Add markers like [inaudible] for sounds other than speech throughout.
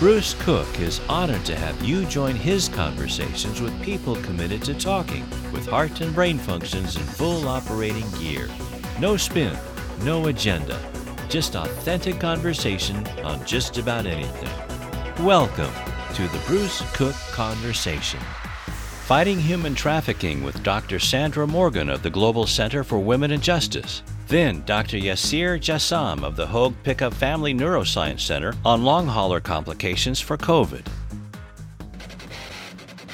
Bruce Cook is honored to have you join his conversations with people committed to talking with heart and brain functions in full operating gear. No spin, no agenda, just authentic conversation on just about anything. Welcome to the Bruce Cook Conversation. Fighting Human Trafficking with Dr. Sandra Morgan of the Global Center for Women and Justice. Then Dr. Yassir Jassam of the Hoag Pickup Family Neuroscience Center on long hauler complications for COVID.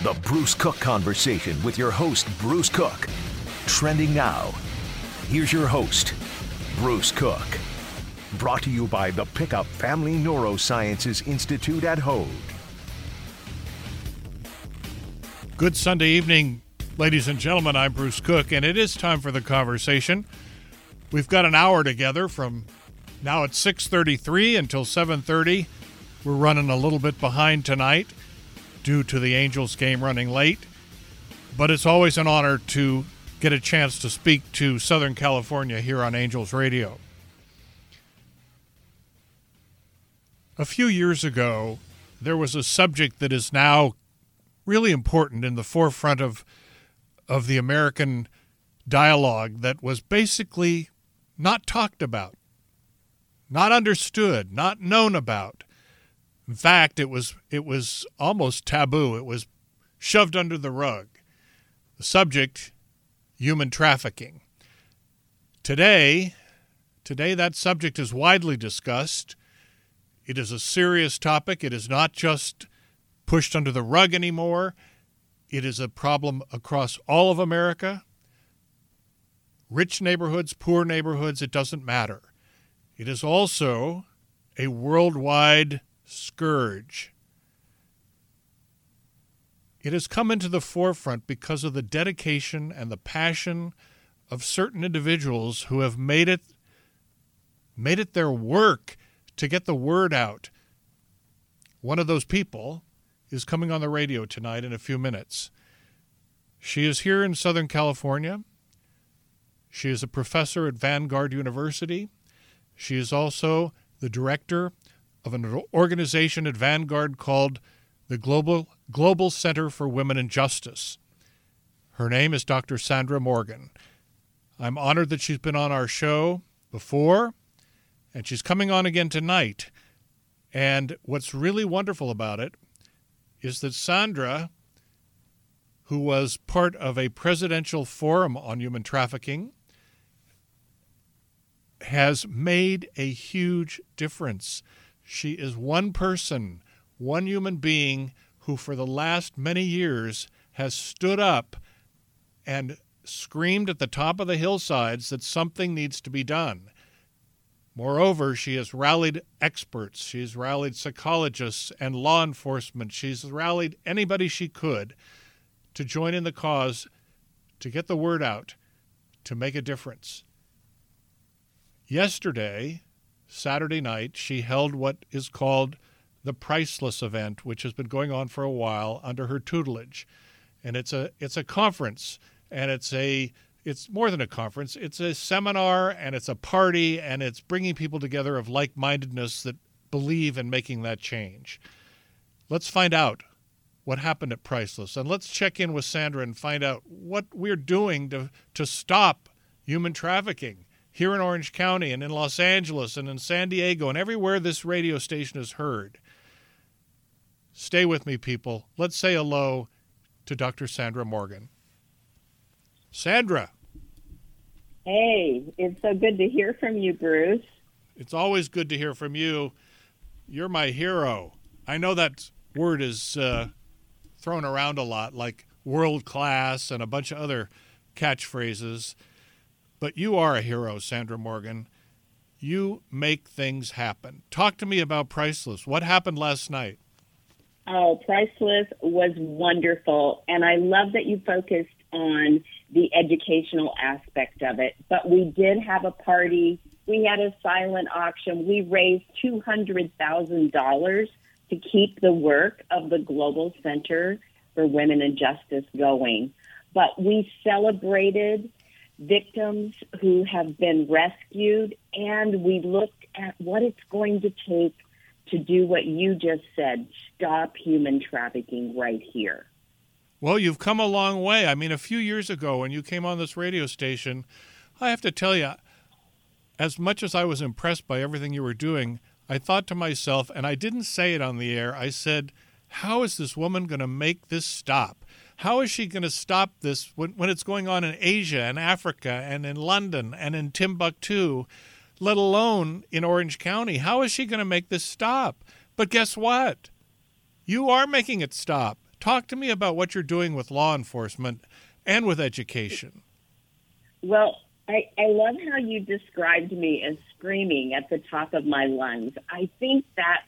The Bruce Cook Conversation with your host, Bruce Cook. Trending now. Here's your host, Bruce Cook. Brought to you by the Pickup Family Neurosciences Institute at Hoag. Good Sunday evening, ladies and gentlemen. I'm Bruce Cook, and it is time for the conversation. We've got an hour together from now at 6:33 until 7:30. We're running a little bit behind tonight due to the Angels game running late, but it's always an honor to get a chance to speak to Southern California here on Angels Radio. A few years ago, there was a subject that is now really important in the forefront of of the American dialogue that was basically not talked about, not understood, not known about. In fact, it was it was almost taboo. It was shoved under the rug. The subject human trafficking. Today, today that subject is widely discussed. It is a serious topic. It is not just pushed under the rug anymore. It is a problem across all of America. Rich neighborhoods, poor neighborhoods, it doesn't matter. It is also a worldwide scourge. It has come into the forefront because of the dedication and the passion of certain individuals who have made it made it their work to get the word out. One of those people is coming on the radio tonight in a few minutes. She is here in Southern California. She is a professor at Vanguard University. She is also the director of an organization at Vanguard called the Global, Global Center for Women and Justice. Her name is Dr. Sandra Morgan. I'm honored that she's been on our show before, and she's coming on again tonight. And what's really wonderful about it is that Sandra, who was part of a presidential forum on human trafficking, has made a huge difference. She is one person, one human being who, for the last many years, has stood up and screamed at the top of the hillsides that something needs to be done. Moreover, she has rallied experts, she's rallied psychologists and law enforcement, she's rallied anybody she could to join in the cause, to get the word out, to make a difference. Yesterday, Saturday night, she held what is called the Priceless event, which has been going on for a while under her tutelage. And it's a it's a conference and it's a it's more than a conference. It's a seminar and it's a party and it's bringing people together of like mindedness that believe in making that change. Let's find out what happened at Priceless and let's check in with Sandra and find out what we're doing to, to stop human trafficking here in Orange County and in Los Angeles and in San Diego and everywhere this radio station is heard. Stay with me, people. Let's say hello to Dr. Sandra Morgan. Sandra. Hey, it's so good to hear from you, Bruce. It's always good to hear from you. You're my hero. I know that word is uh, thrown around a lot, like world class and a bunch of other catchphrases. But you are a hero, Sandra Morgan. You make things happen. Talk to me about Priceless. What happened last night? Oh, Priceless was wonderful. And I love that you focused on the educational aspect of it. But we did have a party. We had a silent auction. We raised $200,000 to keep the work of the Global Center for Women and Justice going. But we celebrated victims who have been rescued and we looked at what it's going to take to do what you just said stop human trafficking right here. Well, you've come a long way. I mean, a few years ago when you came on this radio station, I have to tell you, as much as I was impressed by everything you were doing, I thought to myself, and I didn't say it on the air, I said, how is this woman going to make this stop? How is she going to stop this when, when it's going on in Asia and Africa and in London and in Timbuktu, let alone in Orange County? How is she going to make this stop? But guess what? You are making it stop. Talk to me about what you're doing with law enforcement and with education. Well, I, I love how you described me as screaming at the top of my lungs. I think that's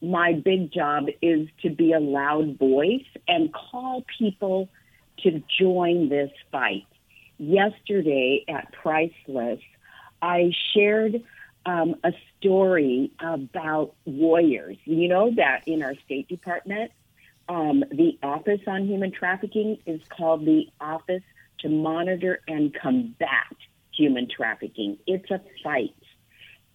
my big job is to be a loud voice and call people to join this fight. Yesterday at Priceless, I shared um, a story about warriors. You know that in our State Department, um, the Office on Human Trafficking is called the Office to Monitor and Combat Human Trafficking. It's a fight.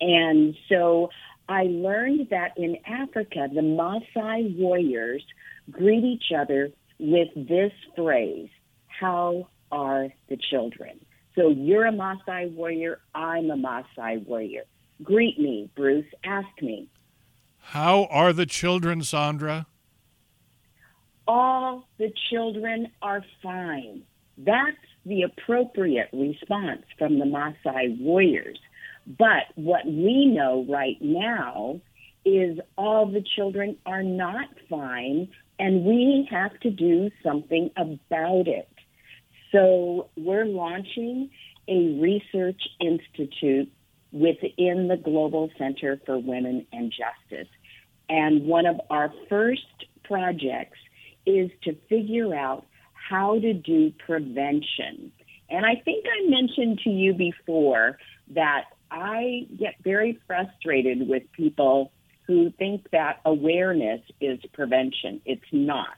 And so I learned that in Africa, the Maasai warriors greet each other with this phrase How are the children? So you're a Maasai warrior, I'm a Maasai warrior. Greet me, Bruce, ask me. How are the children, Sandra? All the children are fine. That's the appropriate response from the Maasai warriors. But what we know right now is all the children are not fine, and we have to do something about it. So we're launching a research institute within the Global Center for Women and Justice. And one of our first projects is to figure out how to do prevention. And I think I mentioned to you before that I get very frustrated with people who think that awareness is prevention. It's not.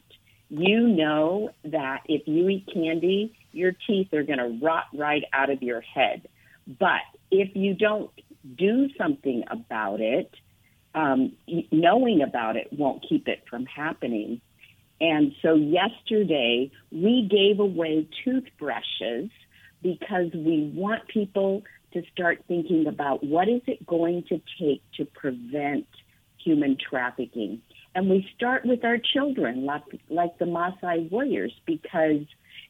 You know that if you eat candy, your teeth are going to rot right out of your head. But if you don't do something about it, um, knowing about it won't keep it from happening. And so yesterday we gave away toothbrushes because we want people to start thinking about what is it going to take to prevent human trafficking. And we start with our children, like, like the Maasai warriors, because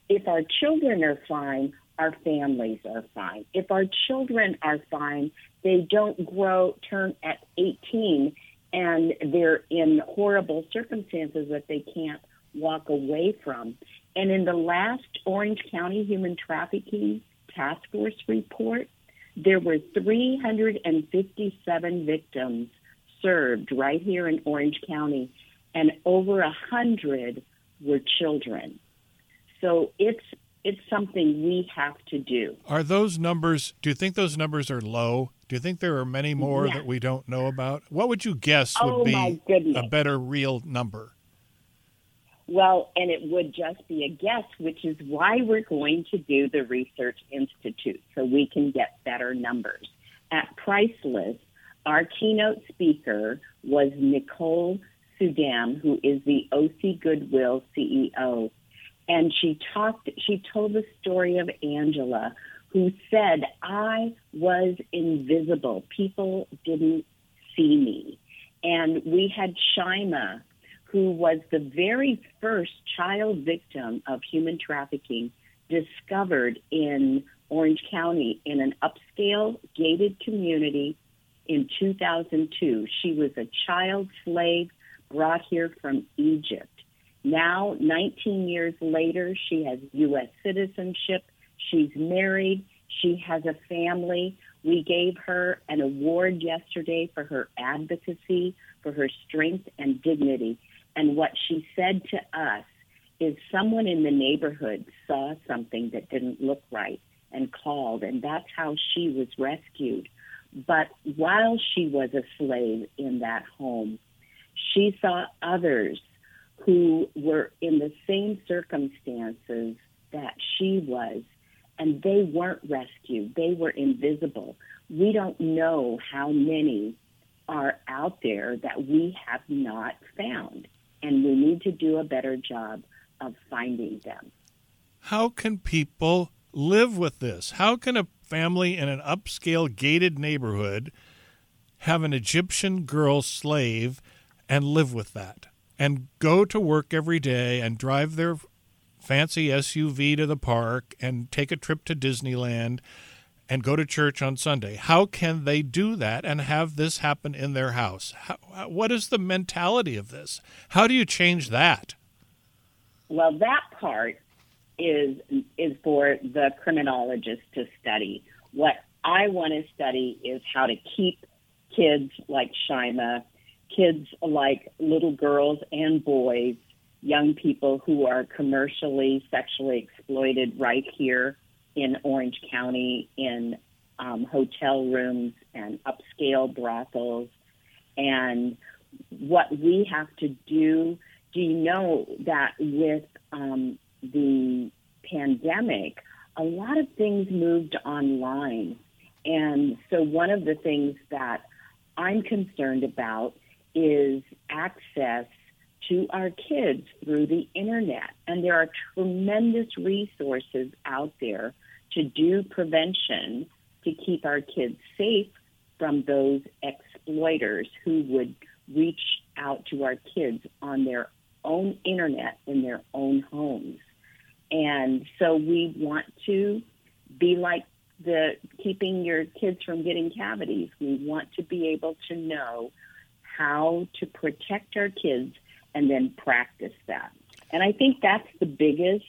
if our children are fine, our families are fine. If our children are fine, they don't grow, turn at 18 and they're in horrible circumstances that they can't walk away from. And in the last Orange County Human Trafficking Task Force report, there were 357 victims served right here in Orange County, and over a hundred were children. So it's it's something we have to do. Are those numbers? Do you think those numbers are low? Do you think there are many more that we don't know about? What would you guess would oh, be a better real number? Well, and it would just be a guess, which is why we're going to do the Research Institute so we can get better numbers. At Priceless, our keynote speaker was Nicole Suydam, who is the OC Goodwill CEO. And she talked, she told the story of Angela, who said, I was invisible. People didn't see me. And we had Shima, who was the very first child victim of human trafficking discovered in Orange County in an upscale gated community in 2002. She was a child slave brought here from Egypt. Now, 19 years later, she has U.S. citizenship. She's married. She has a family. We gave her an award yesterday for her advocacy, for her strength and dignity. And what she said to us is someone in the neighborhood saw something that didn't look right and called, and that's how she was rescued. But while she was a slave in that home, she saw others who were in the same circumstances that she was, and they weren't rescued. They were invisible. We don't know how many are out there that we have not found, and we need to do a better job of finding them. How can people live with this? How can a family in an upscale gated neighborhood have an Egyptian girl slave and live with that and go to work every day and drive their fancy SUV to the park and take a trip to Disneyland and go to church on Sunday. How can they do that and have this happen in their house? How, what is the mentality of this? How do you change that? Well, that part is is for the criminologist to study. What I want to study is how to keep kids like Shima, kids like little girls and boys, young people who are commercially sexually exploited right here in Orange County in um, hotel rooms and upscale brothels. And what we have to do, do you know that with um, the pandemic, a lot of things moved online. And so one of the things that I'm concerned about is access to our kids through the internet. And there are tremendous resources out there to do prevention to keep our kids safe from those exploiters who would reach out to our kids on their own internet in their own homes. And so we want to be like the keeping your kids from getting cavities. We want to be able to know how to protect our kids and then practice that. And I think that's the biggest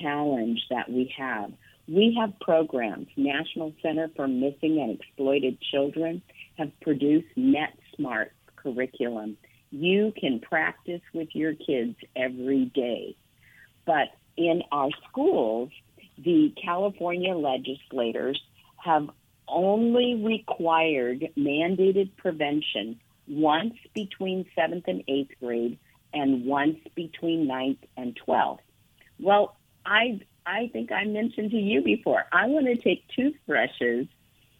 challenge that we have. We have programs. National Center for Missing and Exploited Children have produced Net Smart curriculum. You can practice with your kids every day. But in our schools, the California legislators have only required mandated prevention once between seventh and eighth grade and once between ninth and twelfth. Well, I I think I mentioned to you before. I want to take toothbrushes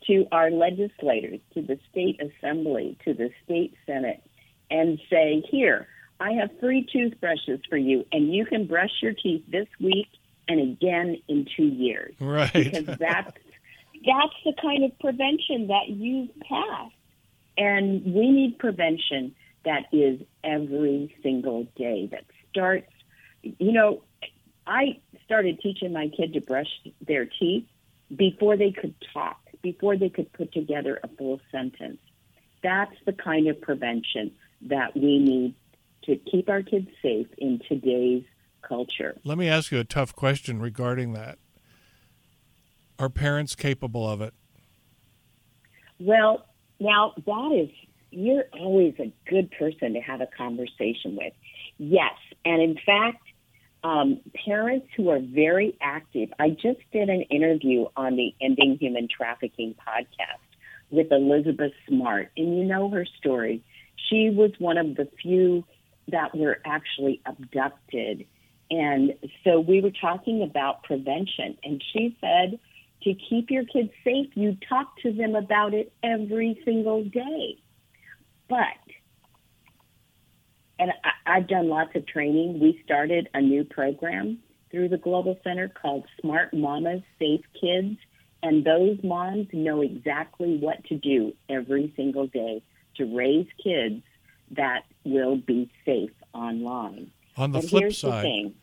to our legislators, to the state assembly, to the state senate, and say, here, I have three toothbrushes for you, and you can brush your teeth this week and again in two years. Right. Because that's that's the kind of prevention that you've passed. And we need prevention that is every single day that starts you know, I started teaching my kid to brush their teeth before they could talk, before they could put together a full sentence. That's the kind of prevention that we need to keep our kids safe in today's culture. Let me ask you a tough question regarding that. Are parents capable of it? Well, now that is, you're always a good person to have a conversation with. Yes. And in fact, um, parents who are very active. I just did an interview on the Ending Human Trafficking podcast with Elizabeth Smart, and you know her story. She was one of the few that were actually abducted. And so we were talking about prevention, and she said to keep your kids safe, you talk to them about it every single day. But and I, I've done lots of training. We started a new program through the Global Center called Smart Mamas Safe Kids. And those moms know exactly what to do every single day to raise kids that will be safe online. On the and flip here's side, the thing.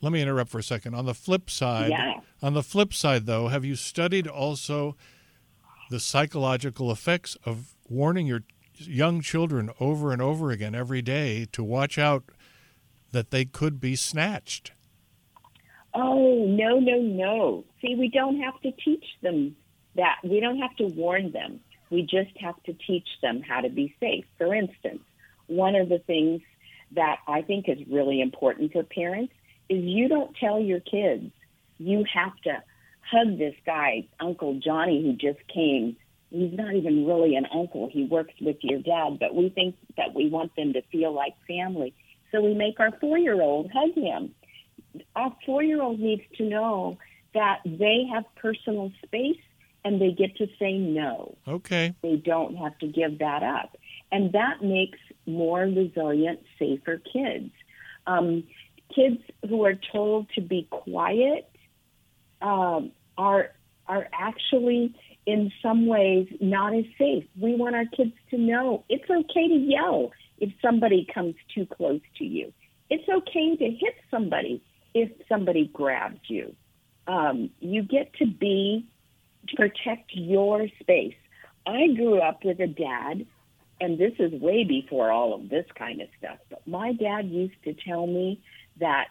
Let me interrupt for a second. On the flip side, Yeah. on the flip side though, have you studied also the psychological effects of warning your young children over and over again every day to watch out that they could be snatched? Oh, no, no, no. See, we don't have to teach them that. We don't have to warn them. We just have to teach them how to be safe. For instance, one of the things that I think is really important for parents is you don't tell your kids you have to hug this guy, Uncle Johnny, who just came. He's not even really an uncle. He works with your dad, but we think that we want them to feel like family. So we make our four year old hug him our four year old needs to know that they have personal space and they get to say no. Okay. They don't have to give that up. And that makes more resilient, safer kids. Um, kids who are told to be quiet um, are are actually in some ways not as safe. We want our kids to know it's okay to yell if somebody comes too close to you. It's okay to hit somebody if somebody grabs you. Um, you get to be to protect your space. I grew up with a dad, and this is way before all of this kind of stuff. But my dad used to tell me that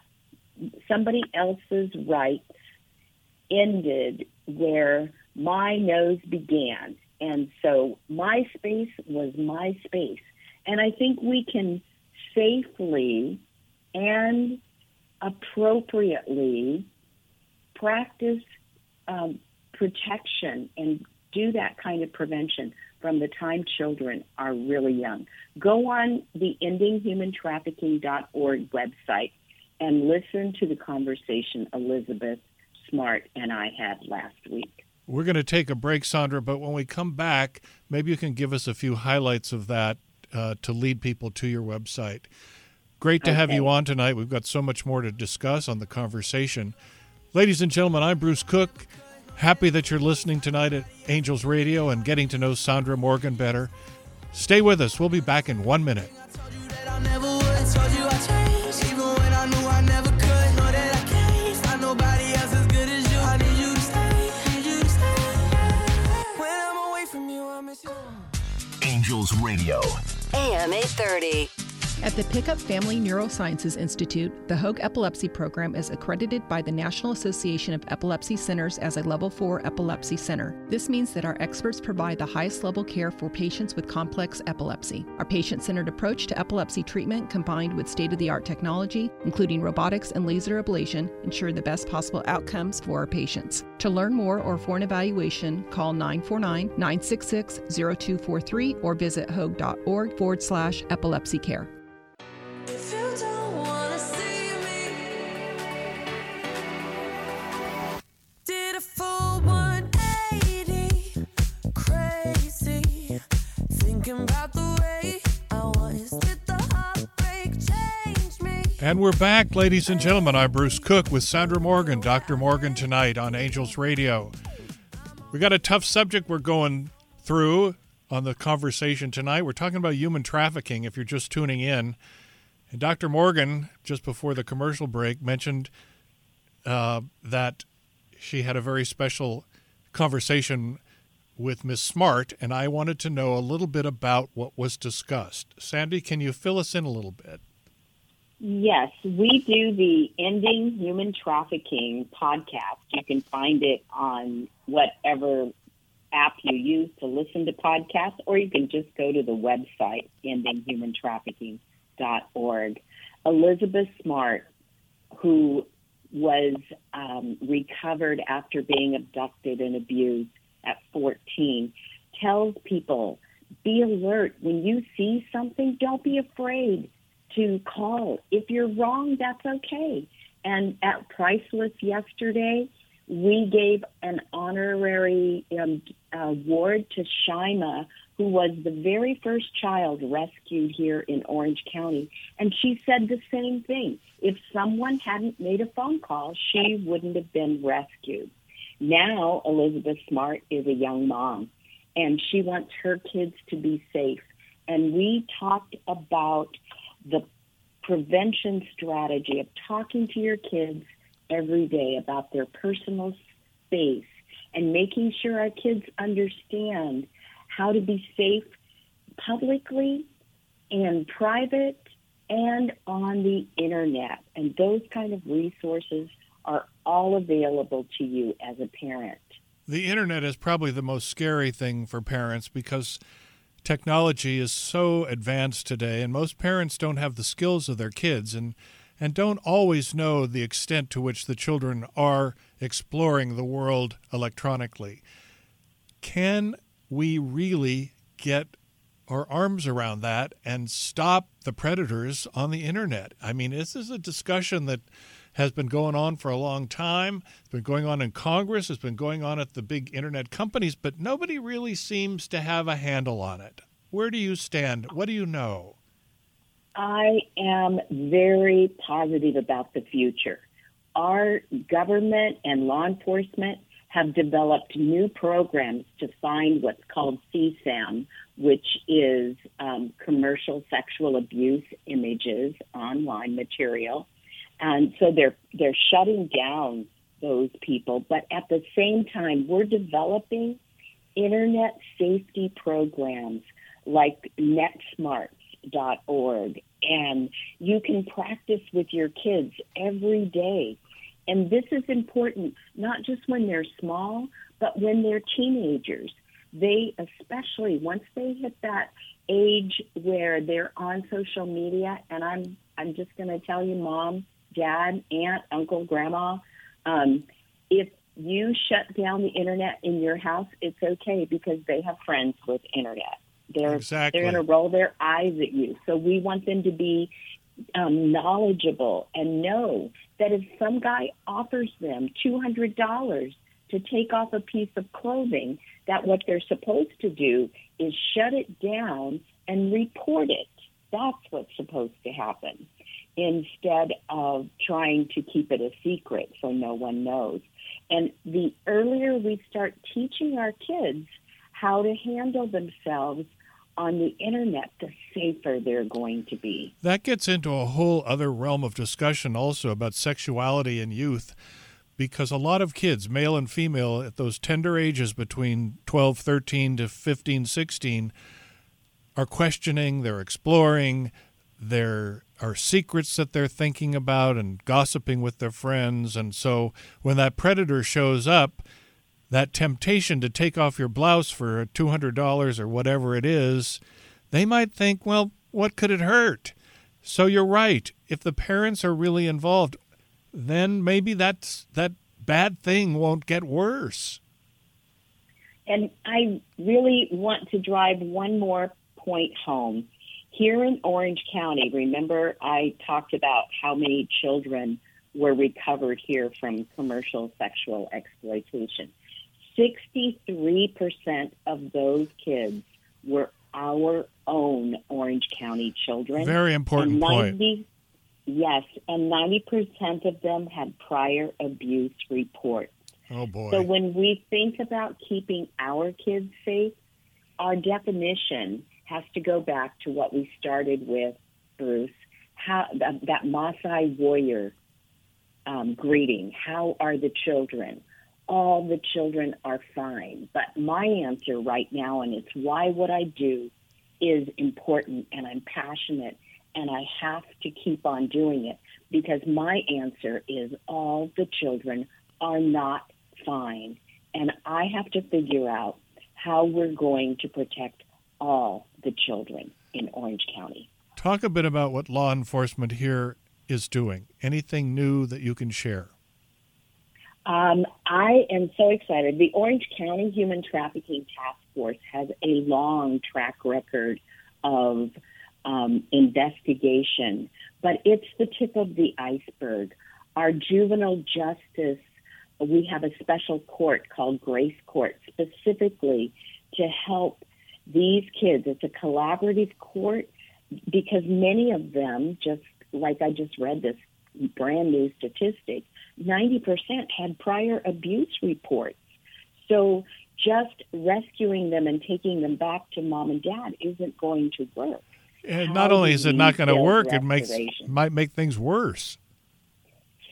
somebody else's rights ended where my nose began. And so my space was my space. And I think we can safely and appropriately practice um, protection and do that kind of prevention from the time children are really young. Go on the endinghumantrafficking.org website and listen to the conversation Elizabeth Smart and I had last week. We're going to take a break, Sandra, but when we come back, maybe you can give us a few highlights of that uh, to lead people to your website. Great to okay. have you on tonight. We've got so much more to discuss on the conversation. Ladies and gentlemen, I'm Bruce Cook. Happy that you're listening tonight at Angels Radio and getting to know Sandra Morgan better. Stay with us. We'll be back in one minute. Angels Radio. AM 830. At the Pickup Family Neurosciences Institute, the Hoag Epilepsy Program is accredited by the National Association of Epilepsy Centers as a Level 4 epilepsy center. This means that our experts provide the highest level care for patients with complex epilepsy. Our patient centered approach to epilepsy treatment, combined with state of the art technology, including robotics and laser ablation, ensure the best possible outcomes for our patients. To learn more or for an evaluation, call 949 966 0243 or visit hoag.org forward slash epilepsy care. And we're back, ladies and gentlemen. I'm Bruce Cook with Sandra Morgan, Dr. Morgan, tonight on Angels Radio. We got a tough subject we're going through on the conversation tonight. We're talking about human trafficking if you're just tuning in. And Dr. Morgan, just before the commercial break, mentioned uh, that she had a very special conversation with Miss Smart, and I wanted to know a little bit about what was discussed. Sandy, can you fill us in a little bit? Yes, we do the Ending Human Trafficking podcast. You can find it on whatever app you use to listen to podcasts, or you can just go to the website, endinghumantrafficking.org. Elizabeth Smart, who was um, recovered after being abducted and abused at 14, tells people be alert. When you see something, don't be afraid to call. If you're wrong, that's okay. And at Priceless yesterday, we gave an honorary um, award to Shima, who was the very first child rescued here in Orange County. And she said the same thing. If someone hadn't made a phone call, she wouldn't have been rescued. Now, Elizabeth Smart is a young mom, and she wants her kids to be safe. And we talked about the prevention strategy of talking to your kids every day about their personal space and making sure our kids understand how to be safe publicly and private and on the internet. And those kind of resources are all available to you as a parent. The internet is probably the most scary thing for parents because technology is so advanced today, and most parents don't have the skills of their kids and, and don't always know the extent to which the children are exploring the world electronically. Can we really get our arms around that and stop the predators on the internet. I mean, this is a discussion that has been going on for a long time. It's been going on in Congress, it's been going on at the big internet companies, but nobody really seems to have a handle on it. Where do you stand? What do you know? I am very positive about the future. Our government and law enforcement have developed new programs to find what's called CSAM, which is um, commercial sexual abuse images, online material. And so they're they're shutting down those people, but at the same time, we're developing internet safety programs like netsmartz.org and you can practice with your kids every day. And this is important not just when they're small, but when they're teenagers. They especially once they hit that age where they're on social media and I'm I'm just going to tell you mom, dad, aunt, uncle, grandma, um, if you shut down the internet in your house, it's okay because they have friends with internet. They're exactly. they're going to roll their eyes at you. So we want them to be um, knowledgeable and know that if some guy offers them two hundred dollars to take off a piece of clothing, that what they're supposed to do is shut it down and report it. That's what's supposed to happen instead of trying to keep it a secret so no one knows. And the earlier we start teaching our kids how to handle themselves on the internet, the safer they're going to be. That gets into a whole other realm of discussion also about sexuality in youth because a lot of kids, male and female, at those tender ages between 12, 13 to 15, 16, are questioning, they're exploring, there are secrets that they're thinking about and gossiping with their friends. And so when that predator shows up, that temptation to take off your blouse for $200 or whatever it is, they might think, well, what could it hurt? So you're right. If the parents are really involved, then maybe that's that bad thing won't get worse. And I really want to drive one more point home. Here in Orange County, remember I talked about how many children were recovered here from commercial sexual exploitation. 63% of those kids were our own Orange County children. Very important 90, point. Yes, and 90% of them had prior abuse reports. Oh, boy. So when we think about keeping our kids safe, our definition has to go back to what we started with, Bruce, how that, that Maasai warrior um, greeting. How are the children? All the children are fine. But my answer right now, and it's why what I do is important and I'm passionate and I have to keep on doing it because my answer is all the children are not fine. And I have to figure out how we're going to protect all the children in Orange County. Talk a bit about what law enforcement here is doing. Anything new that you can share? Um, I am so excited. The Orange County Human Trafficking Task Force has a long track record of um, investigation, but it's the tip of the iceberg. Our juvenile justice, we have a special court called Grace Court specifically to help these kids. It's a collaborative court because many of them, just like I just read this brand new statistic, 90% had prior abuse reports. So just rescuing them and taking them back to mom and dad isn't going to work. And not only is it not going to work, it makes might make things worse.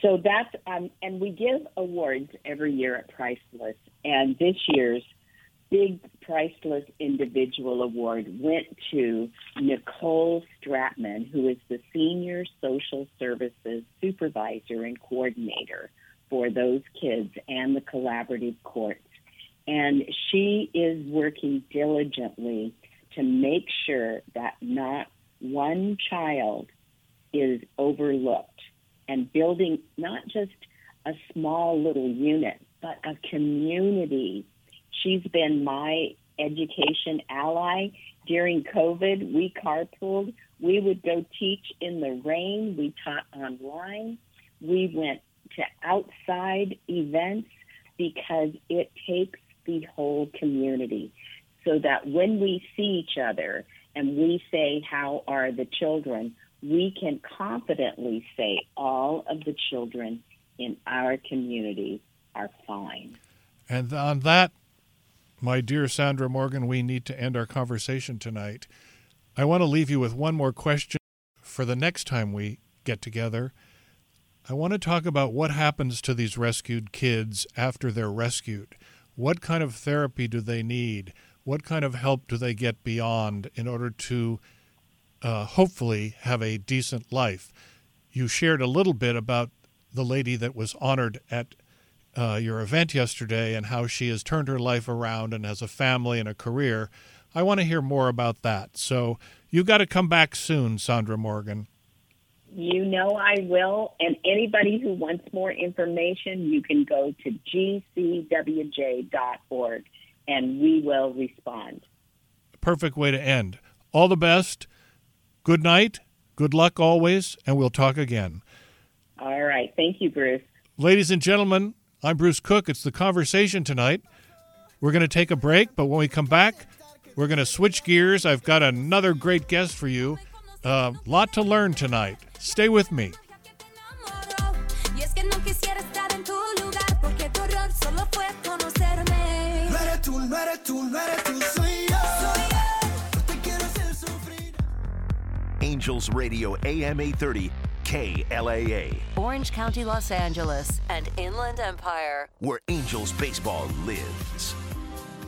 So that's um, and we give awards every year at Priceless, and this year's big Priceless Individual Award went to Nicole Stratman, who is the Senior Social Services Supervisor and Coordinator for those kids and the collaborative courts. And she is working diligently to make sure that not one child is overlooked and building not just a small little unit, but a community she's been my education ally. During COVID, we carpooled. We would go teach in the rain. We taught online. We went to outside events because it takes the whole community so that when we see each other and we say, How are the children? we can confidently say all of the children in our community are fine. And on that, my dear Sandra Morgan, we need to end our conversation tonight. I want to leave you with one more question for the next time we get together. I want to talk about what happens to these rescued kids after they're rescued. What kind of therapy do they need? What kind of help do they get beyond in order to uh, hopefully have a decent life? You shared a little bit about the lady that was honored at uh, your event yesterday and how she has turned her life around and has a family and a career. I want to hear more about that. So you've got to come back soon, Sandra Morgan. You know I will. And anybody who wants more information, you can go to gcwj.org and we will respond. Perfect way to end. All the best. Good night. Good luck always. And we'll talk again. All right. Thank you, Bruce. Ladies and gentlemen, I'm Bruce Cook. It's the conversation tonight. We're going to take a break, but when we come back, we're going to switch gears. I've got another great guest for you. A uh, lot to learn tonight. Stay with me. Angels Radio AM 830 KLAA. Orange County, Los Angeles, and Inland Empire. Where Angels baseball lives.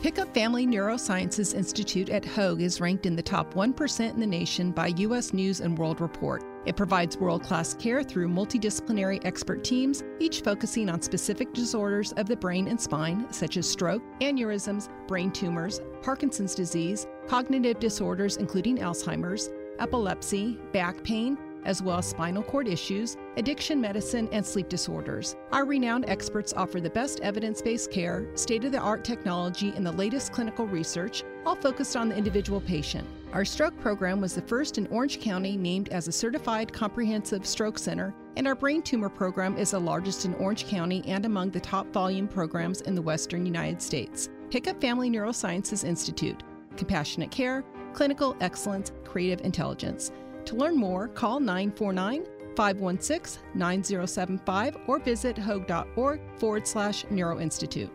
Pickup Family Neurosciences Institute at Hoag is ranked in the top 1% in the nation by U.S. News and World Report. It provides world class care through multidisciplinary expert teams, each focusing on specific disorders of the brain and spine, such as stroke, aneurysms, brain tumors, Parkinson's disease, cognitive disorders, including Alzheimer's, epilepsy, back pain, as well as spinal cord issues, addiction medicine, and sleep disorders. Our renowned experts offer the best evidence based care, state of the art technology, and the latest clinical research, all focused on the individual patient. Our stroke program was the first in Orange County named as a certified comprehensive stroke center, and our brain tumor program is the largest in Orange County and among the top volume programs in the western United States. Pickup Family Neurosciences Institute. Compassionate care, clinical excellence, creative intelligence. To learn more, call 949 516 9075 or visit hoag.org forward slash neuroinstitute.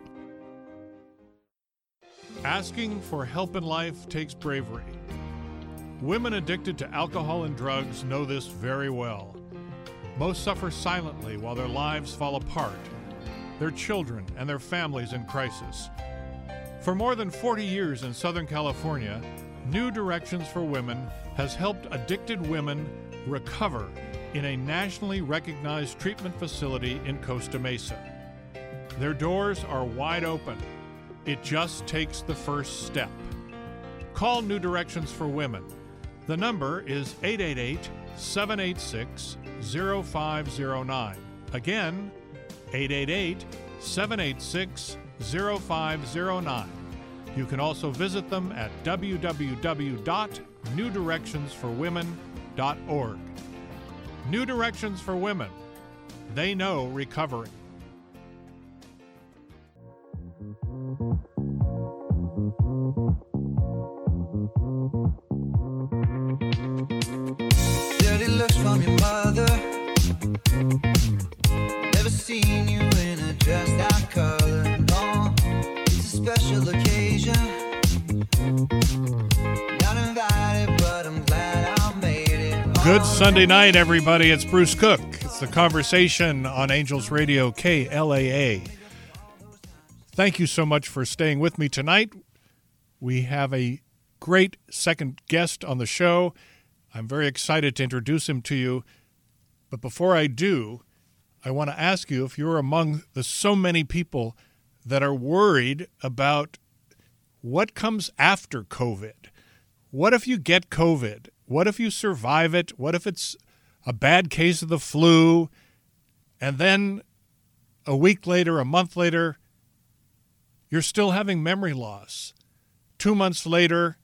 Asking for help in life takes bravery. Women addicted to alcohol and drugs know this very well. Most suffer silently while their lives fall apart, their children and their families in crisis. For more than 40 years in Southern California, New Directions for Women has helped addicted women recover in a nationally recognized treatment facility in Costa Mesa. Their doors are wide open. It just takes the first step. Call New Directions for Women. The number is 888 786 0509. Again, 888 786 0509. You can also visit them at www.newdirectionsforwomen.org. New Directions for Women. They know recovery. Dirty looks from your mother. Never seen you in a dress that color. No, it's a special occasion. Good Sunday night, everybody. It's Bruce Cook. It's the conversation on Angels Radio KLAA. Thank you so much for staying with me tonight. We have a great second guest on the show. I'm very excited to introduce him to you. But before I do, I want to ask you if you're among the so many people that are worried about what comes after COVID. What if you get COVID? What if you survive it? What if it's a bad case of the flu? And then a week later, a month later, you're still having memory loss. two months later,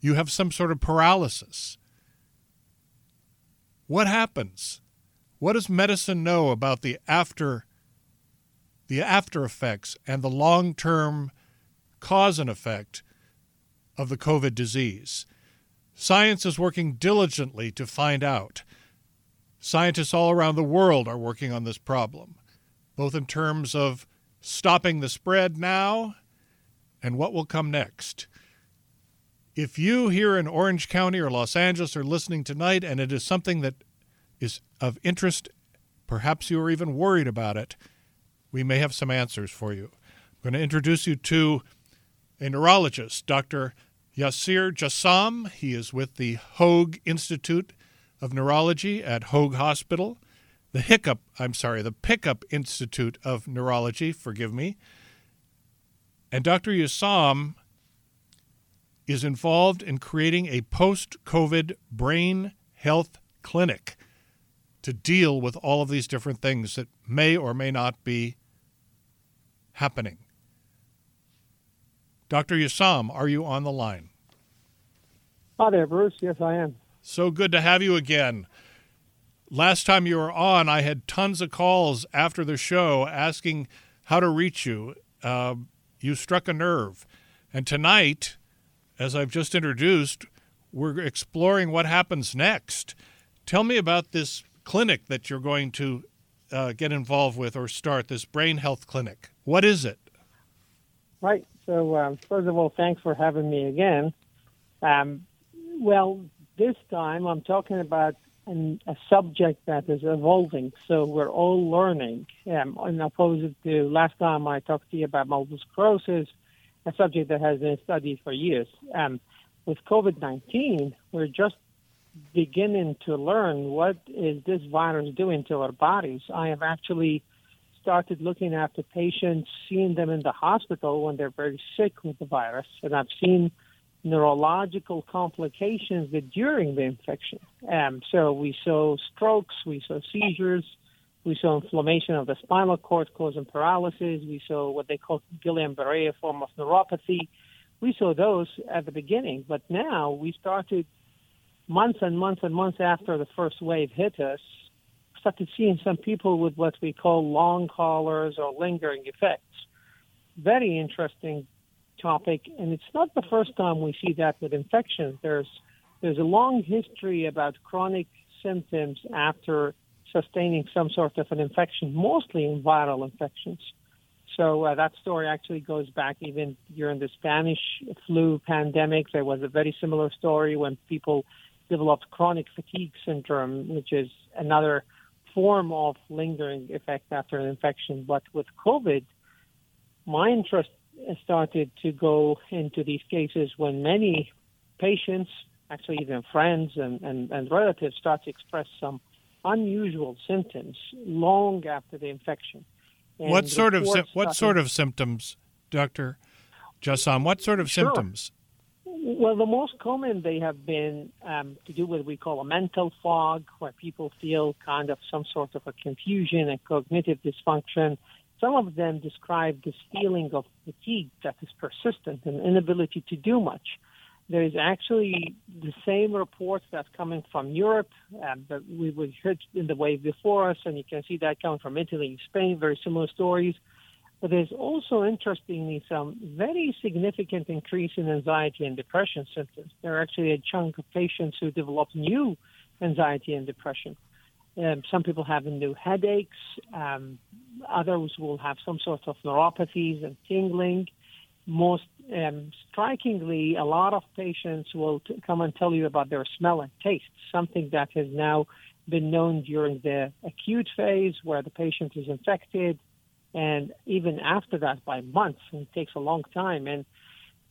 you have some sort of paralysis. What happens? What does medicine know about the after the after effects and the long-term cause and effect of the COVID disease? Science is working diligently to find out. Scientists all around the world are working on this problem, both in terms of stopping the spread now and what will come next. If you here in Orange County or Los Angeles are listening tonight and it is something that is of interest, perhaps you are even worried about it, we may have some answers for you. I'm going to introduce you to a neurologist, Dr. Yassir Jassam. He is with the Hoag Institute of Neurology at Hoag Hospital, the Hiccup, I'm sorry, the Pickup Institute of Neurology, forgive me. And Dr. Yassam is involved in creating a post COVID brain health clinic to deal with all of these different things that may or may not be happening. Dr. Yassam, are you on the line? Hi there, Bruce. Yes, I am. So good to have you again. Last time you were on, I had tons of calls after the show asking how to reach you. Uh, you struck a nerve. And tonight, as I've just introduced, we're exploring what happens next. Tell me about this clinic that you're going to uh, get involved with or start, this brain health clinic. What is it? Right. So, um, first of all, thanks for having me again. Um, well, this time I'm talking about an, a subject that is evolving. So we're all learning. Um, in opposite to last time I talked to you about multiple sclerosis, a subject that has been studied for years. Um, with COVID-19, we're just beginning to learn what is this virus doing to our bodies. I have actually started looking after patients, seeing them in the hospital when they're very sick with the virus, and I've seen neurological complications during the infection. Um, so we saw strokes, we saw seizures, we saw inflammation of the spinal cord causing paralysis, we saw what they call Guillain-Barré form of neuropathy. We saw those at the beginning, but now we started months and months and months after the first wave hit us, started seeing some people with what we call long haulers or lingering effects. Very interesting topic, and it's not the first time we see that with infections. There's there's a long history about chronic symptoms after sustaining some sort of an infection, mostly in viral infections. So uh, that story actually goes back even during the Spanish flu pandemic. There was a very similar story when people developed chronic fatigue syndrome, which is another form of lingering effect after an infection. But with COVID, my interest started to go into these cases when many patients, actually even friends and, and, and relatives, start to express some unusual symptoms long after the infection. And what sort of what sort of symptoms, Doctor Jassam? What sort of sure. symptoms? Well, the most common they have been um, to do what we call a mental fog, where people feel kind of some sort of a confusion and cognitive dysfunction. Some of them describe this feeling of fatigue that is persistent and inability to do much. There is actually the same reports that's coming from Europe um, that we heard in the wave before us, and you can see that coming from Italy and Spain, very similar stories. But there's also, interestingly, some very significant increase in anxiety and depression symptoms. There are actually a chunk of patients who develop new anxiety and depression. Um, some people have new headaches. Um, others will have some sort of neuropathies and tingling. Most um, strikingly, a lot of patients will t- come and tell you about their smell and taste, something that has now been known during the acute phase where the patient is infected and even after that by months. It takes a long time. And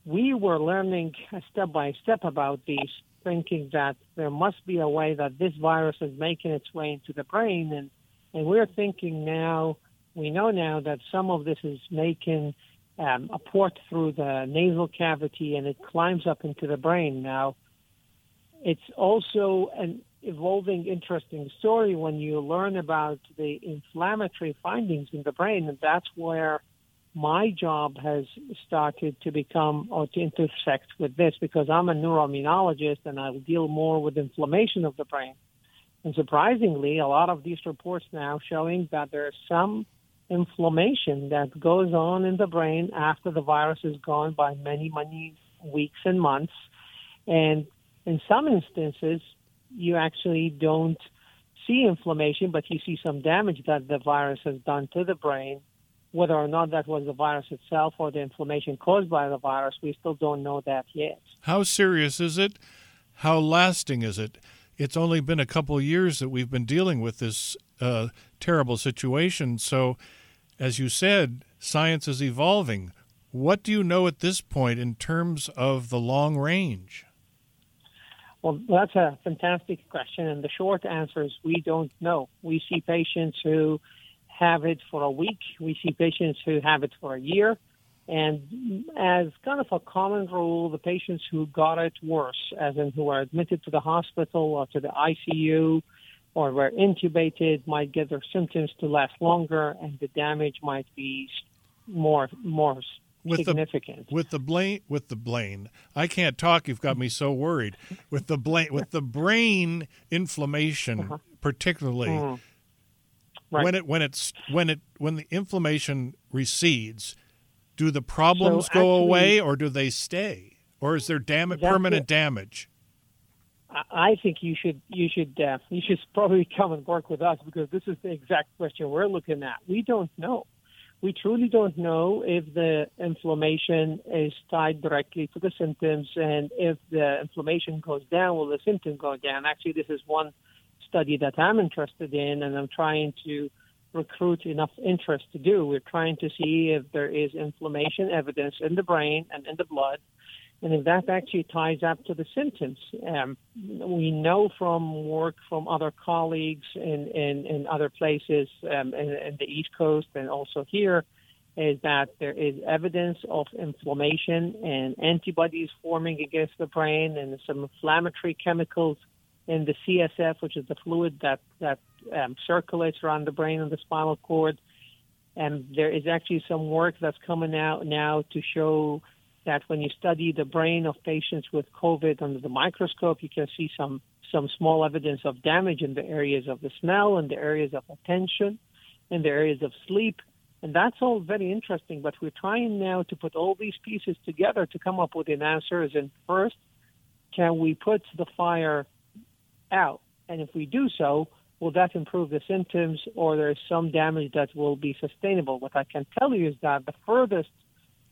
we were learning step by step about these, thinking that there must be a way that this virus is making its way into the brain. And, and we're thinking now, we know now that some of this is making um, a port through the nasal cavity and it climbs up into the brain. Now, it's also an evolving, interesting story when you learn about the inflammatory findings in the brain, and that's where my job has started to become or to intersect with this because I'm a neuroimmunologist and I deal more with inflammation of the brain. And surprisingly, a lot of these reports now showing that there's some inflammation that goes on in the brain after the virus is gone by many, many weeks and months. And in some instances, you actually don't see inflammation, but you see some damage that the virus has done to the brain. Whether or not that was the virus itself or the inflammation caused by the virus, we still don't know that yet. How serious is it? How lasting is it? It's only been a couple years that we've been dealing with this uh, terrible situation. So, as you said, science is evolving. What do you know at this point in terms of the long range? Well, that's a fantastic question. And the short answer is we don't know. We see patients who have it for a week, we see patients who have it for a year. And as kind of a common rule, the patients who got it worse, as in who are admitted to the hospital or to the ICU or were intubated, might get their symptoms to last longer, and the damage might be more more with. The, with the brain, with the brain, I can't talk. You've got me so worried. With the brain, with the brain inflammation, uh-huh. particularly mm. right. when it when it's when it when the inflammation recedes, do the problems so go away or do they stay, or is there damage permanent it. damage? I think you should you should uh, you should [laughs] probably come and work with us because this is the exact question we're looking at. We don't know we truly don't know if the inflammation is tied directly to the symptoms and if the inflammation goes down, will the symptom go down? Actually, this is one study that I'm interested in and I'm trying to recruit enough interest to do. We're trying to see if there is inflammation evidence in the brain and in the blood and that actually ties up to the symptoms. Um, we know from work from other colleagues in, in, in other places um, in, in, the East Coast and also here is that there is evidence of inflammation and antibodies forming against the brain and some inflammatory chemicals in the CSF, which is the fluid that, that um, circulates around the brain and the spinal cord. And there is actually some work that's coming out now to show that when you study the brain of patients with COVID under the microscope, you can see some some small evidence of damage in the areas of the smell and the areas of attention and the areas of sleep. And that's all very interesting, but we're trying now to put all these pieces together to come up with an answer. In, first, can we put the fire out? And if we do so, will that improve the symptoms or there's some damage that will be sustainable? What I can tell you is that the furthest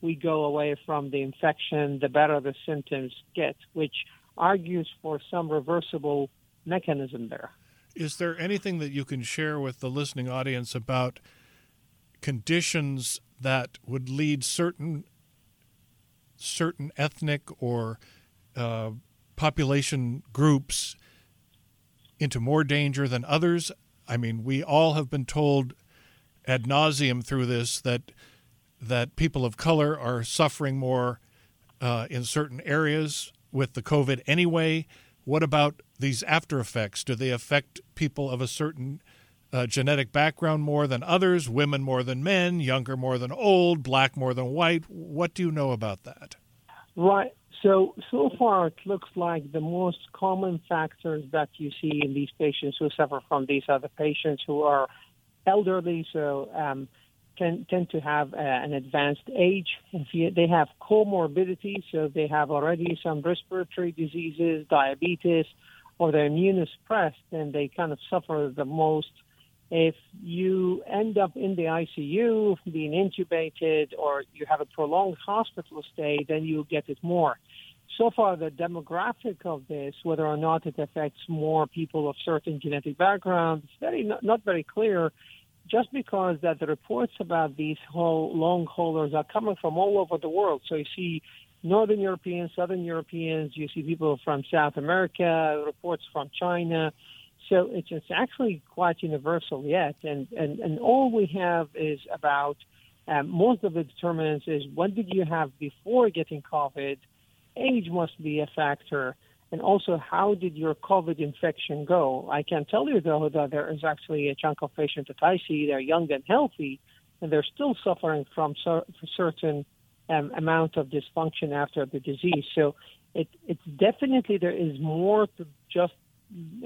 we go away from the infection, the better the symptoms get, which argues for some reversible mechanism there. Is there anything that you can share with the listening audience about conditions that would lead certain certain ethnic or uh, population groups into more danger than others? I mean, we all have been told ad nauseum through this that that people of color are suffering more uh, in certain areas with the COVID anyway. What about these after effects? Do they affect people of a certain uh, genetic background more than others, women more than men, younger more than old, black more than white? What do you know about that? Right. So, so far, it looks like the most common factors that you see in these patients who suffer from these are the patients who are elderly, so um, tend, tend to have uh, an advanced age. If you, they have comorbidity, so they have already some respiratory diseases, diabetes, or their they're immunosuppressed, then they kind of suffer the most. If you end up in the ICU, being intubated, or you have a prolonged hospital stay, then you get it more. So far, the demographic of this, whether or not it affects more people of certain genetic backgrounds, is very not, not very clear just because that the reports about these whole long haulers are coming from all over the world. So you see Northern Europeans, Southern Europeans, you see people from South America, reports from China. So it's, it's actually quite universal yet. And, and, and all we have is about um, most of the determinants is what did you have before getting COVID? Age must be a factor and also how did your COVID infection go? I can tell you though that there is actually a chunk of patients that I see they're young and healthy, and they're still suffering from cer- certain um, amount of dysfunction after the disease. So it, it's definitely there is more to just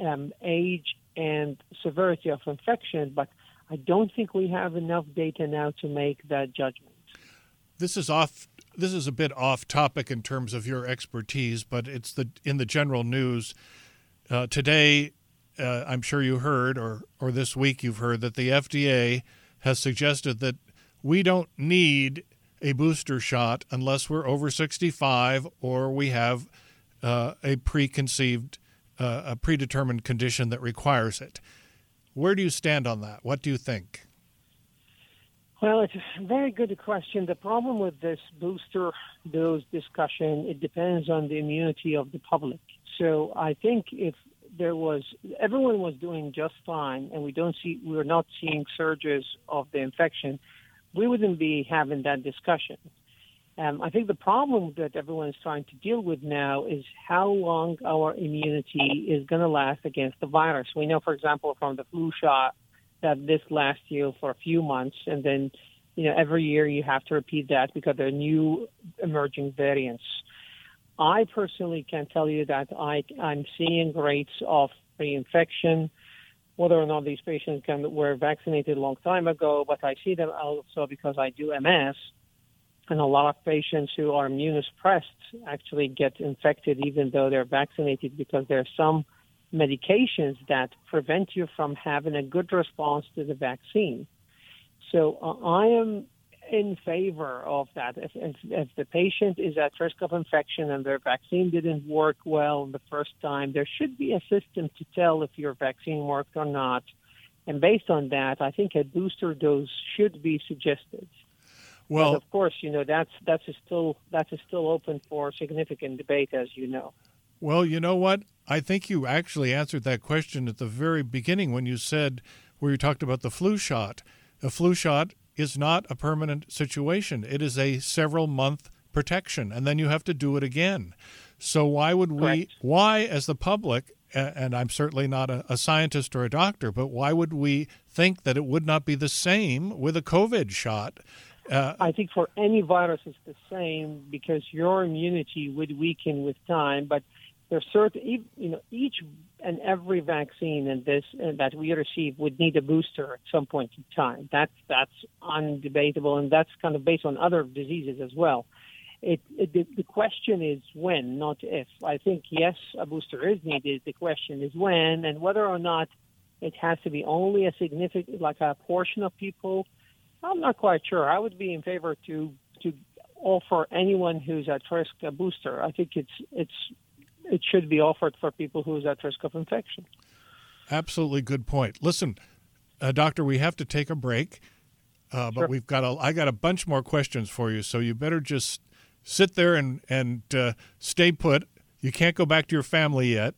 um, age and severity of infection, but I don't think we have enough data now to make that judgment. This is off. This is a bit off topic in terms of your expertise, but it's the in the general news uh, today. Uh, I'm sure you heard, or or this week you've heard that the FDA has suggested that we don't need a booster shot unless we're over 65 or we have uh, a preconceived, uh, a predetermined condition that requires it. Where do you stand on that? What do you think? Well, it's a very good question. The problem with this booster dose discussion, it depends on the immunity of the public. So I think if there was everyone was doing just fine, and we don't see we're not seeing surges of the infection, we wouldn't be having that discussion. Um, I think the problem that everyone is trying to deal with now is how long our immunity is going to last against the virus. We know, for example, from the flu shot that this lasts you for a few months, and then you know every year you have to repeat that because there are new emerging variants. I personally can tell you that I, I'm seeing rates of reinfection, whether or not these patients can, were vaccinated a long time ago, but I see them also because I do MS. And a lot of patients who are immunosuppressed actually get infected even though they're vaccinated because there are some medications that prevent you from having a good response to the vaccine. So uh, I am in favor of that. If, if, if, the patient is at risk of infection and their vaccine didn't work well the first time, there should be a system to tell if your vaccine worked or not. And based on that, I think a booster dose should be suggested. Well, but of course, you know that's that's still that's still open for significant debate, as you know. Well, you know what? I think you actually answered that question at the very beginning when you said where you talked about the flu shot. A flu shot is not a permanent situation. It is a several month protection, and then you have to do it again. So why would we? Correct. Why, as the public, and I'm certainly not a, a, scientist or a doctor, but why would we think that it would not be the same with a COVID shot? Uh, I think for any virus it's the same because your immunity would weaken with time, but there's certain, you know, each and every vaccine in this uh, that we receive would need a booster at some point in time. That's that's undebatable, and that's kind of based on other diseases as well. It, it, the, the question is when, not if. I think yes, a booster is needed. The question is when, and whether or not it has to be only a significant, like a portion of people. I'm not quite sure. I would be in favor to to offer anyone who's at risk a booster. I think it's it's it should be offered for people who's at risk of infection. Absolutely good point. Listen, uh, doctor, we have to take a break, uh, but Sure. we've got a I got a bunch more questions for you, so you better just sit there and and uh, stay put. You can't go back to your family yet,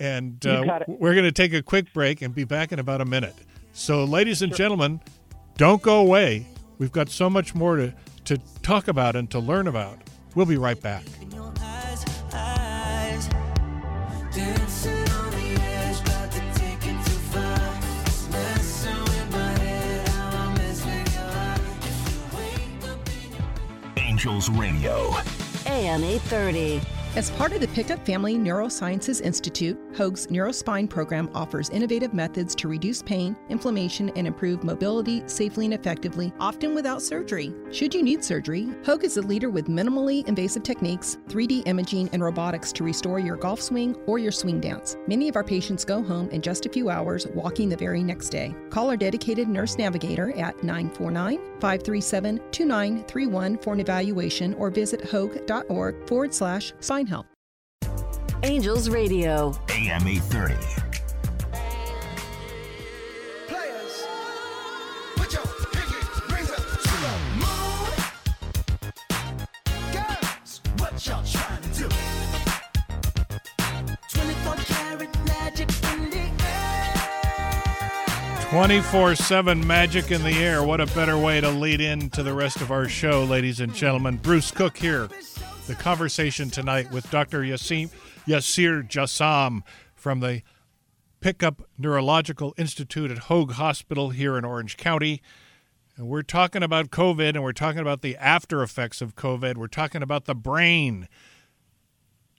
and uh, we're going to take a quick break and be back in about a minute. So, ladies and gentlemen, don't go away. We've got so much more to to talk about and to learn about. We'll be right back. Angels Radio. AM 830. As part of the Pickup Family Neurosciences Institute, Hoag's Neurospine program offers innovative methods to reduce pain, inflammation, and improve mobility safely and effectively, often without surgery. Should you need surgery, Hoag is a leader with minimally invasive techniques, 3D imaging, and robotics to restore your golf swing or your swing dance. Many of our patients go home in just a few hours, walking the very next day. Call our dedicated nurse navigator at 949 537 2931 for an evaluation or visit hoag.org forward slash spine health. Angels Radio. AM 830. 24 7 magic in the air. What a better way to lead into the rest of our show, ladies and gentlemen. Bruce Cook here. The conversation tonight with Dr. Yassim, Yassir Jassam from the Pickup Neurological Institute at Hoag Hospital here in Orange County. And we're talking about COVID and we're talking about the after effects of COVID. We're talking about the brain.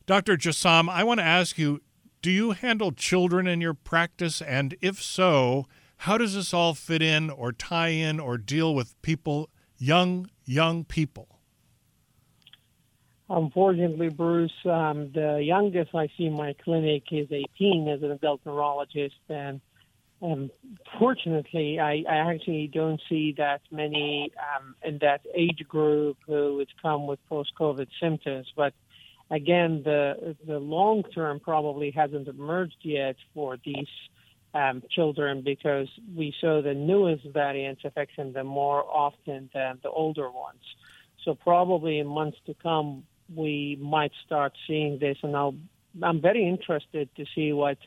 Dr. Jassam, I want to ask you do you handle children in your practice? And if so, how does this all fit in or tie in or deal with people, young, young people? Unfortunately, Bruce, um, the youngest I see in my clinic is 18 as an adult neurologist, and um, fortunately, I, I actually don't see that many um, in that age group who would come with post-COVID symptoms. But again, the the long term probably hasn't emerged yet for these um, children because we saw the newest variants affecting them more often than the older ones. So probably in months to come, we might start seeing this, and I'll, I'm very interested to see what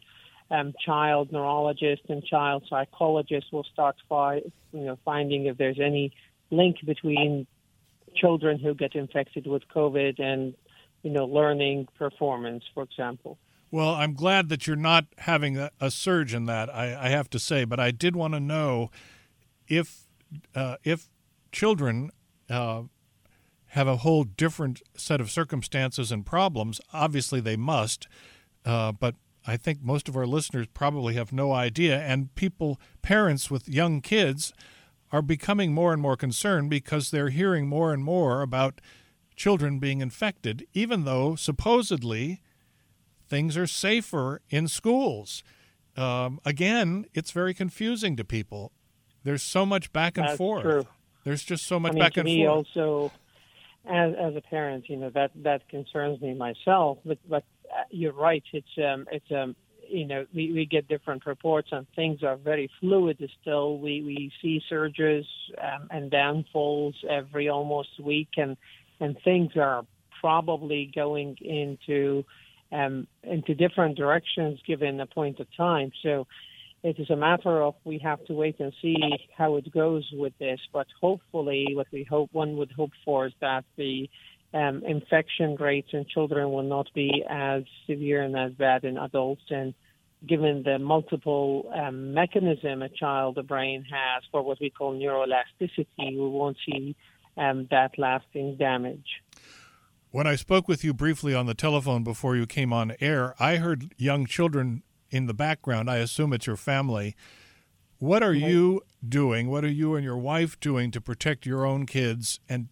um, child neurologists and child psychologists will start fi- you know, finding if there's any link between children who get infected with COVID and you know learning performance, for example. Well, I'm glad that you're not having a, a surge in that. I, I, have to say, but I did want to know if uh, if children uh, have a whole different set of circumstances and problems. Obviously, they must, uh, but I think most of our listeners probably have no idea. And people, parents with young kids, are becoming more and more concerned because they're hearing more and more about children being infected, even though supposedly things are safer in schools. Um, again, it's very confusing to people. There's so much back and That's forth. true. There's just so much I mean, back to and me forth. also, as as a parent, you know that that concerns me myself. But but uh, you're right. It's um it's um you know we, we get different reports and things are very fluid still. We we see surges um, and downfalls every almost week, and and things are probably going into um, into different directions given a point of time. So it is a matter of we have to wait and see how it goes with this. But hopefully, what we hope one would hope for is that the um, infection rates in children will not be as severe and as bad in adults. And given the multiple um, mechanism a child the brain has for what we call neuroplasticity, we won't see um, that lasting damage. When I spoke with you briefly on the telephone before you came on air, I heard young children in the background. I assume it's your family. What are you doing? What are you and your wife doing to protect your own kids and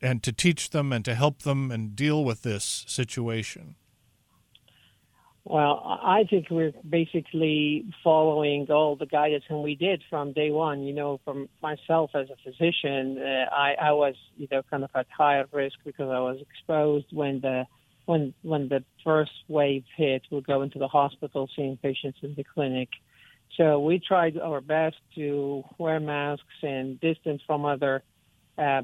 and to teach them and to help them and deal with this situation? Well, I think we're basically following all the guidance, and we did from day one. You know, from myself as a physician, uh, I, I was, you know, kind of at higher risk because I was exposed when the when when the first wave hit. We go into the hospital, seeing patients in the clinic. So we tried our best to wear masks and distance from other uh,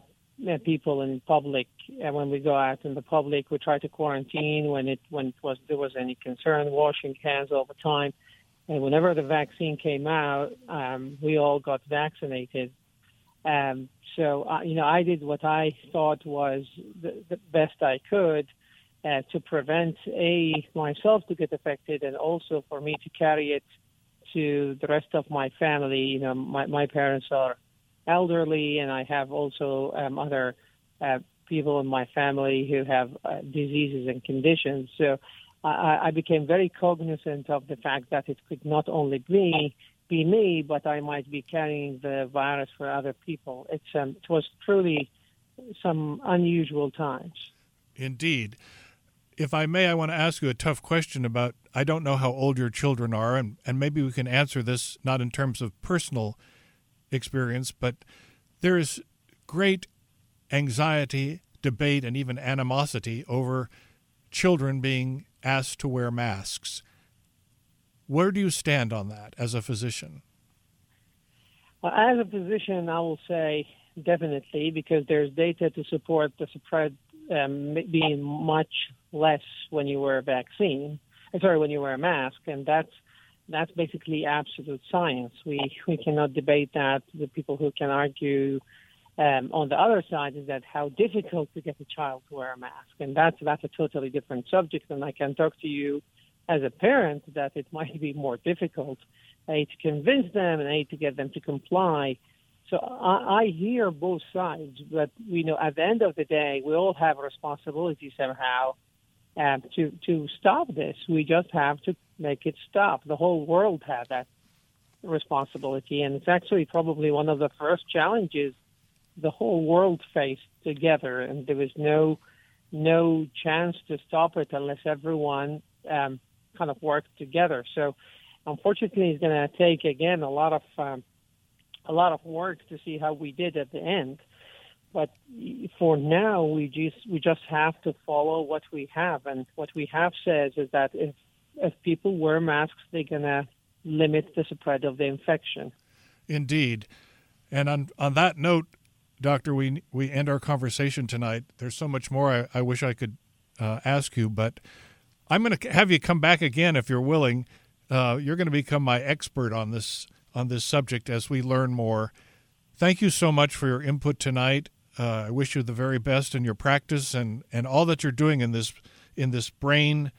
people in public. And when we go out in the public, we try to quarantine when it when it was there was any concern, washing hands all the time. And whenever the vaccine came out, um, we all got vaccinated. Um, so uh, you know, I did what I thought was the, the best I could uh, to prevent a myself to get affected, and also for me to carry it to the rest of my family. You know, my my parents are elderly, and I have also um, other uh, people in my family who have uh, diseases and conditions. So I, I became very cognizant of the fact that it could not only be be me, but I might be carrying the virus for other people. It's um, it was truly some unusual times. Indeed. If I may, I want to ask you a tough question about I don't know how old your children are, and, and maybe we can answer this not in terms of personal experience, but there is great anxiety, debate, and even animosity over children being asked to wear masks. Where do you stand on that as a physician? Well, as a physician, I will say definitely because there's data to support the spread um, being much less when you wear a vaccine. uh, Sorry, when you wear a mask, and that's that's basically absolute science. We we cannot debate that. The people who can argue um, on the other side is that how difficult to get a child to wear a mask, and that's that's a totally different subject. And I can talk to you as a parent that it might be more difficult a to convince them and a to get them to comply. So I, I hear both sides, but you know, at the end of the day, we all have a responsibility somehow um, to to stop this. We just have to make it stop. The whole world had that responsibility, and it's actually probably one of the first challenges the whole world faced together, and there was no no chance to stop it unless everyone um, kind of worked together. So, unfortunately, it's going to take again a lot of um, a lot of work to see how we did at the end. But for now, we just we just have to follow what we have, and what we have says is that if if people wear masks, they're gonna limit the spread of the infection. Indeed. And on, on that note, Doctor, we, we end our conversation tonight. There's so much more I, I wish I could uh, ask you, but I'm going to have you come back again if you're willing. Uh, you're going to become my expert on this on this subject as we learn more. Thank you so much for your input tonight. Uh, I wish you the very best in your practice and, and all that you're doing in this in this brain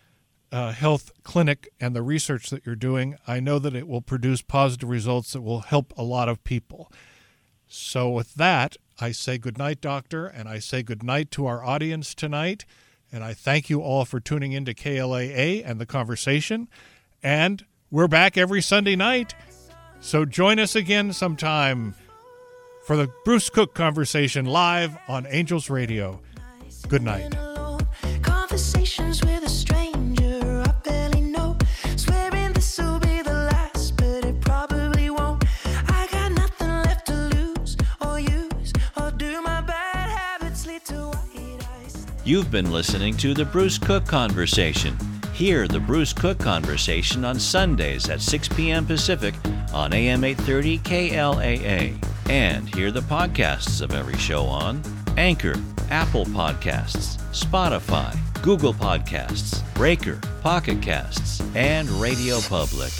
uh, health clinic and the research that you're doing. I know that it will produce positive results that will help a lot of people. So, with that, I say goodnight, Doctor, and I say goodnight to our audience tonight. And I thank you all for tuning in to KLAA and the conversation. And we're back every Sunday night. So, join us again sometime for the Bruce Cook conversation live on Angels Radio. Good night. You've been listening to the Bruce Cook Conversation. Hear the Bruce Cook Conversation on Sundays at 6 p.m. Pacific on AM 830 KLAA. And hear the podcasts of every show on Anchor, Apple Podcasts, Spotify, Google Podcasts, Breaker, Pocket Casts, and Radio Public.